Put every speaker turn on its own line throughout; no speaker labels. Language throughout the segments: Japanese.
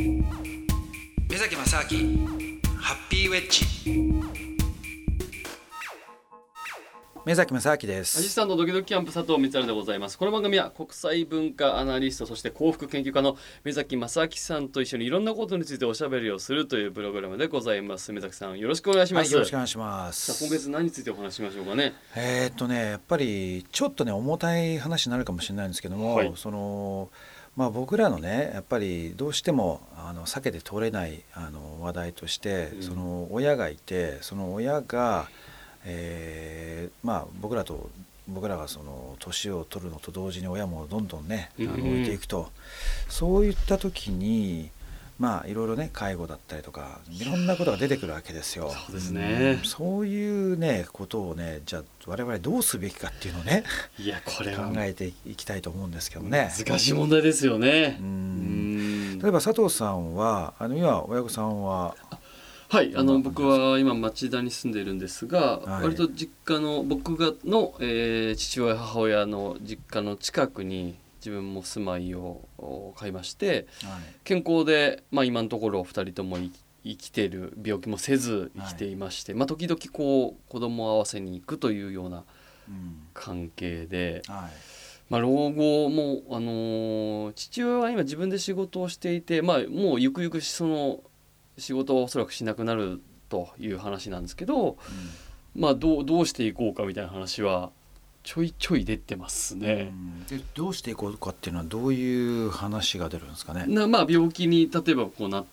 目崎正明ハッピーウェッジ。目崎正明で
アシス
す
タントドキドキキャンプ佐藤光晴でございます。この番組は国際文化アナリストそして幸福研究家の目崎正明さんと一緒にいろんなことについておしゃべりをするというプログラムでございます。目崎さんよろしくお願いします、
はいよろしくお願いしま
さあ
す
今月何についてお話ししましょうかね。
えーっとねやっぱりちょっとね重たい話になるかもしれないんですけども、
はい。
そのまあ僕らのねやっぱりどうしてもあの避けて通れないあの話題として、
うん。
その親がいてその親が、えーまあ僕らと僕らがその年を取るのと同時に親もどんどんねあの
うん
置いていくと、そういった時にまあいろいろね介護だったりとかいろんなことが出てくるわけですよ。
そうですね。
うん。そういうねことをねじゃあ我々どうすべきかっていうのをね
いやこれは。
考えていきたいと思うんですけどね。
難しい問題ですよね。
う
うん。ん
例えば佐藤さんはあの今親御さんは？
はいあの
うん
僕は今町田に住んでいるんですが、
はい。
割と実家の僕がの、えー父親母親の実家の近くに自分も住まいをお買いまして健康で、まあ、今のところ2人ともい生きてる病気もせず生きていまして、まあ、時々こう子供を合わせに行くというような
うん。
関係で、
はい。
まあ、老後も、あのー父親は今自分で仕事をしていて、まあ、もうゆくゆくその仕事はおそらくしなくなるという話なんですけど、まあ、どうどうしていこうかみたいな話はちょいちょい出てます
うん
ね。
でどうしていこうかっていうのはどういう話が出るんですかね？
なまあ病気に例えばこうなっ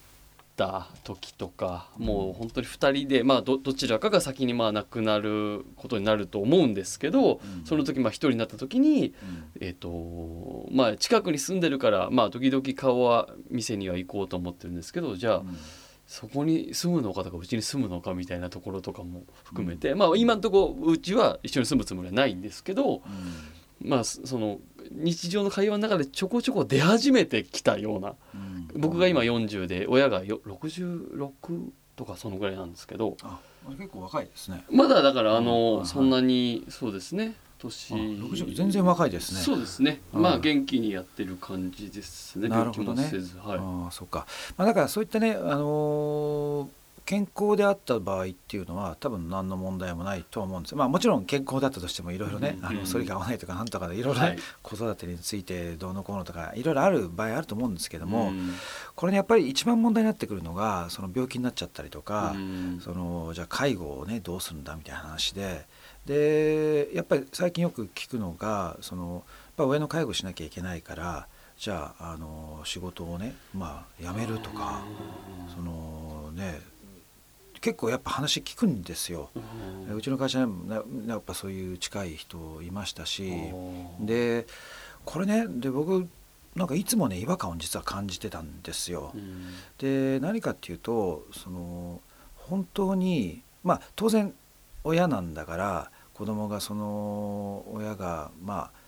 た時とかもう本当に2人で、まあ、どどちらかが先にまあ亡くなることになると思うんですけど、
うん
その時まあ1人になった時に、
うん
えーとまあ、近くに住んでるから、まあ、時々顔は店には行こうと思ってるんですけどじゃあ、
うん
そこに住むのかとかうちに住むのかみたいなところとかも含めて、まあ今のところうちは一緒に住むつもりはないんですけど、まあそその日常の会話の中でちょこちょこ出始めてきたような
うん。
僕が今40で親がよ66とかそのぐらいなんですけど
あ結構若いですね。
まだだからあ
うん。
のそんなにそうですね年。
あ60全然若いですね。
そうですね。
うん。
まあ元気にやってる感じですね。
なるほどね。
もせずはい。
ああそうか、まあ、だからそういったね、あのー健康であった場合っていうのは多分何の問題もないとは思うんですよ。まあもちろん健康だったとしてもいろいろね、
うん。
あのそれが合わないとかなんとかでいろいろね、
はい。
子育てについてどうのこうのとかいろいろある場合あると思うんですけども、
うん。
これねやっぱり一番問題になってくるのがその病気になっちゃったりとか、
うん。
そのじゃあ介護をねどうするんだみたいな話ででやっぱり最近よく聞くのがそのやっぱ親の介護しなきゃいけないからじゃああの仕事をねまあ辞めるとかそのね結構やっぱ話聞くんですよ。
う
ちの会社にもなやっぱそういう近い人いましたし
うん
でこれねで僕なんかいつもね違和感を実は感じてたんですよ。
うん
で何かっていうとその本当にまあ当然親なんだから子供がその親がまあ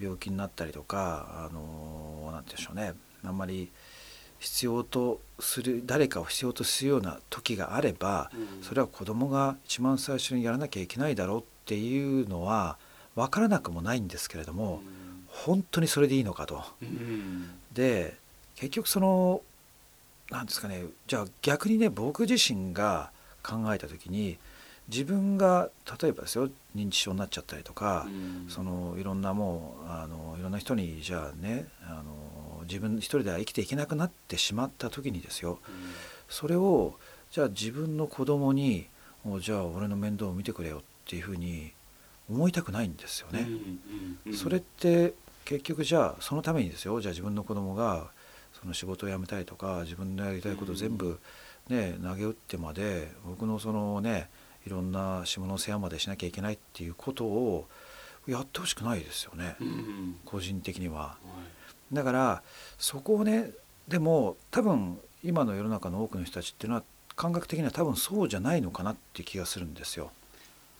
病気になったりとかあのなんて言うんでしょうね。あんまり必要とする誰かを必要とするような時があれば
うん。
それは子供が一番最初にやらなきゃいけないだろうっていうのは分からなくもないんですけれども本当にそれでいいのかと。
うん。
で結局そのなんですかねじゃあ逆にね僕自身が考えた時に自分が例えばですよ認知症になっちゃったりとか、
うん。
そのいろんなもうあのいろんな人にじゃあねあの自分一人では生きていけなくなってしまった時にですよそれをじゃあ自分の子供にじゃあ俺の面倒を見てくれよっていうふうに思いたくないんですよね。
うん
それって結局じゃあそのためにですよじゃあ自分の子供がその仕事を辞めたいとか自分のやりたいことを全部ね投げ打ってまで僕のそのねいろんな下の世話までしなきゃいけないっていうことをやってほしくないですよね
うん
個人的には。
はい
だからそこをねでも多分今の世の中の多くの人たちっていうのは感覚的には多分そうじゃないのかなっていう気がするんですよ。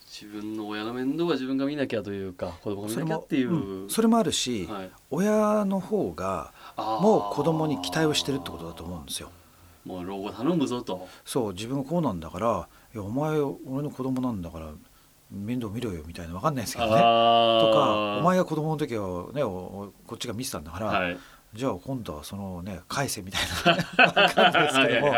自分の親の面倒は自分が見なきゃというか子供が見なきゃっていう、
うんそれもあるし、
はい、
親の方がもう子供に期待をしてるってことだと思うんですよ。
もう老後頼むぞと。
そう自分がこうなんだからいやお前俺の子供なんだから面倒見ろよみたいな分かんないですけどね。とかお前が子供の時はねこっちが見てたんだから、
はい。
じゃあ今度はそのね返せみたいな。分かんないですけども。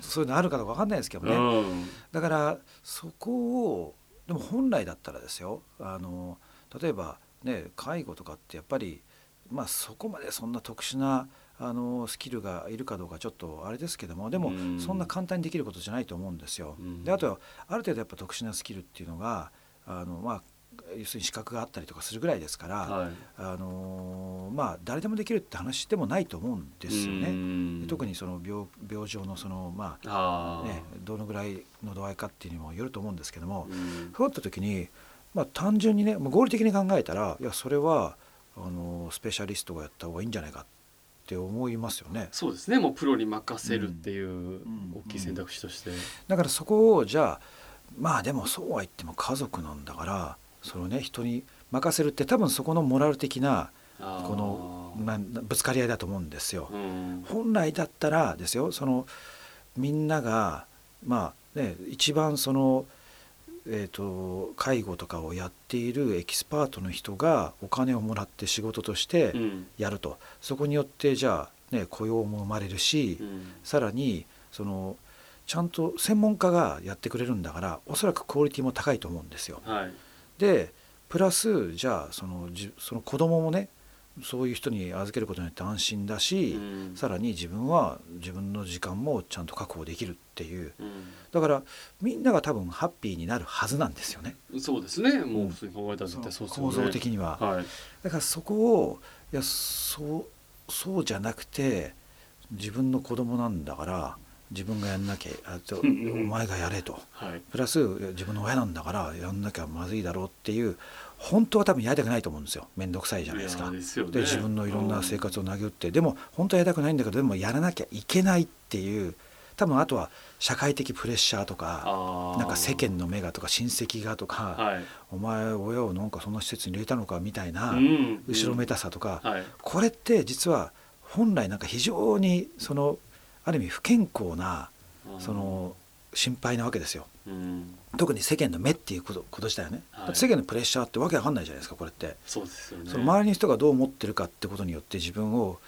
そういうのあるかどうか分かんないですけどね、
うん。
だからそこをでも本来だったらですよあの例えばね介護とかってやっぱりまあそこまでそんな特殊なあのスキルがいるかどうかちょっとあれですけどもでも
うん。
そんな簡単にできることじゃないと思うんですよ。
うん。
であとはある程度やっぱ特殊なスキルっていうのがあのまあ要するに資格があったりとかするぐらいですから、
はい。
あのまあ誰でもできるって話でもないと思うんですよ
う
ね。特にその病病状のそのま
あ
ねどのぐらいの度合いかっていうにもよると思うんですけども、
うん。
そうなった時に、まあ、単純にね合理的に考えたらいやそれはあのスペシャリストがやった方がいいんじゃないかって思いますよね。
そうですね。もうプロに任せるっていう
ん。
大きい選択肢として、
だからそこをじゃあまあでもそうは言っても家族なんだからそのね人に任せるって多分そこのモラル的なこのまあぶつかり合いだと思うんですよ。
うん。
本来だったらですよそのみんながまあね一番その、えー、と介護とかをやっているエキスパートの人がお金をもらって仕事として
うん。
やると、そこによってじゃあ、ね、雇用も生まれるし、
うん。
さらにそのちゃんと専門家がやってくれるんだからおそらくクオリティも高いと思うんですよ。
はい。
でプラスじゃあそのじその子供もねそういう人に預けることによって安心だし、
うん。
さらに自分は自分の時間もちゃんと確保できるっていう。
うん。
だからみんなが多分ハッピーになるはずなんですよね。
そうですね。もう普通に考えたら絶対そうですよね。
構造的には。
はい。
だからそこをいやそうそうじゃなくて自分の子供なんだから自分がやんなきゃあとお前がやれと。
はい。
プラス自分の親なんだからやんなきゃまずいだろうっていう本当は多分やりたくないと思うんですよ。面倒くさいじゃないですか。
ですよね。
で自分のいろんな生活を投げ打って。でも本当はやりたくないんだけどでもやらなきゃいけないっていう多分あとは社会的プレッシャーとかなんか世間の目がとか親戚がとか、
はい。
お前親をなんかそんな施設に入れたのかみたいな
うん。
後ろめたさとか、
はい。
これって実は本来なんか非常にそのある意味不健康なその心配なわけですよ。
うん。
特に世間の目っていうことこと自体はね、
はい。
世間のプレッシャーってわけわかんないじゃないですかこれって。
そうですよね。
その周りの人がどう思ってるかってことによって自分を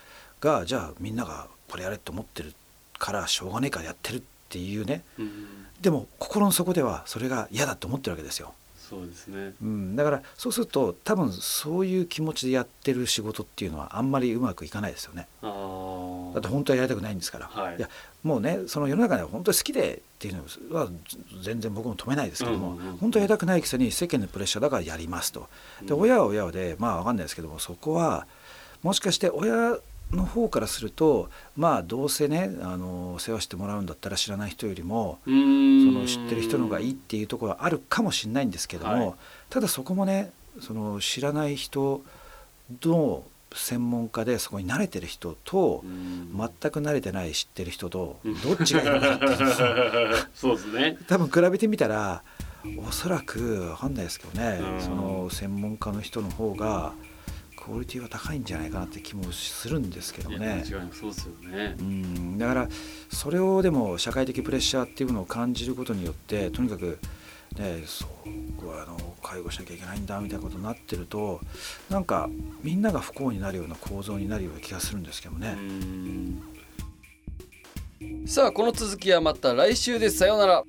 がじゃあみんながこれやれって思ってるからしょうがねえからやってるっていうね。
うん。
でも心の底ではそれが嫌だと思ってるわけですよ、
そうですね。
うん、だからそうすると多分そういう気持ちでやってる仕事っていうのはあんまりうまくいかないですよね。
ああ
だって本当はやりたくないんですから、
はい。
やもうねその世の中では本当に好きでっていうのは全然僕も止めないですけども、
うんうんうん
本当はやりたくないくせに世間のプレッシャーだからやりますと。で
うん。
親は親でまあ分かんないですけどもそこはもしかして親の方からするとまあどうせねあの世話してもらうんだったら知らない人よりもその知ってる人の方がいいっていうところはあるかもしれないんですけども、
はい。
ただそこもねその知らない人の専門家でそこに慣れてる人と
うん。
全く慣れてない知ってる人と
うん。
どっちがいいのかなって
そうですね。
多分比べてみたらおそらく分かんないですけどね
うん。
その専門家の人の方がクオリティは高いんじゃないかなって気もするんですけどね。
うですよね。
うん。だからそれをでも社会的プレッシャーっていうのを感じることによってとにかく、ね、そうあの介護しなきゃいけないんだみたいなことになってるとなんかみんなが不幸になるような構造になるような気がするんですけどね。
さあこの続きはまた来週です。さようなら。